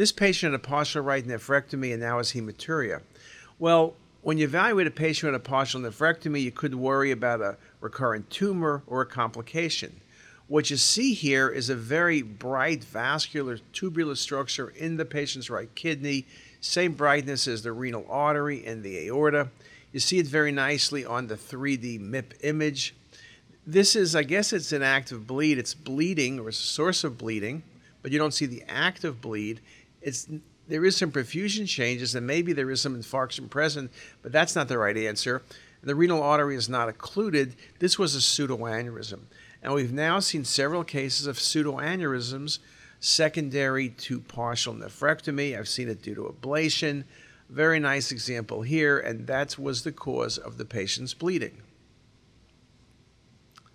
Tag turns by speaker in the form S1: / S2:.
S1: This patient had a partial right nephrectomy and now has hematuria. Well, when you evaluate a patient with a partial nephrectomy, you could worry about a recurrent tumor or a complication. What you see here is a very bright vascular tubular structure in the patient's right kidney, same brightness as the renal artery and the aorta. You see it very nicely on the 3D MIP image. This is, I guess, it's an active bleed. It's bleeding or a source of bleeding, but you don't see the active bleed. It's there is some perfusion changes and maybe there is some infarction present, but that's not the right answer. The renal artery is not occluded. This was a pseudoaneurysm. And we've now seen several cases of pseudoaneurysms secondary to partial nephrectomy. I've seen it due to ablation. Very nice example here, and that was the cause of the patient's bleeding.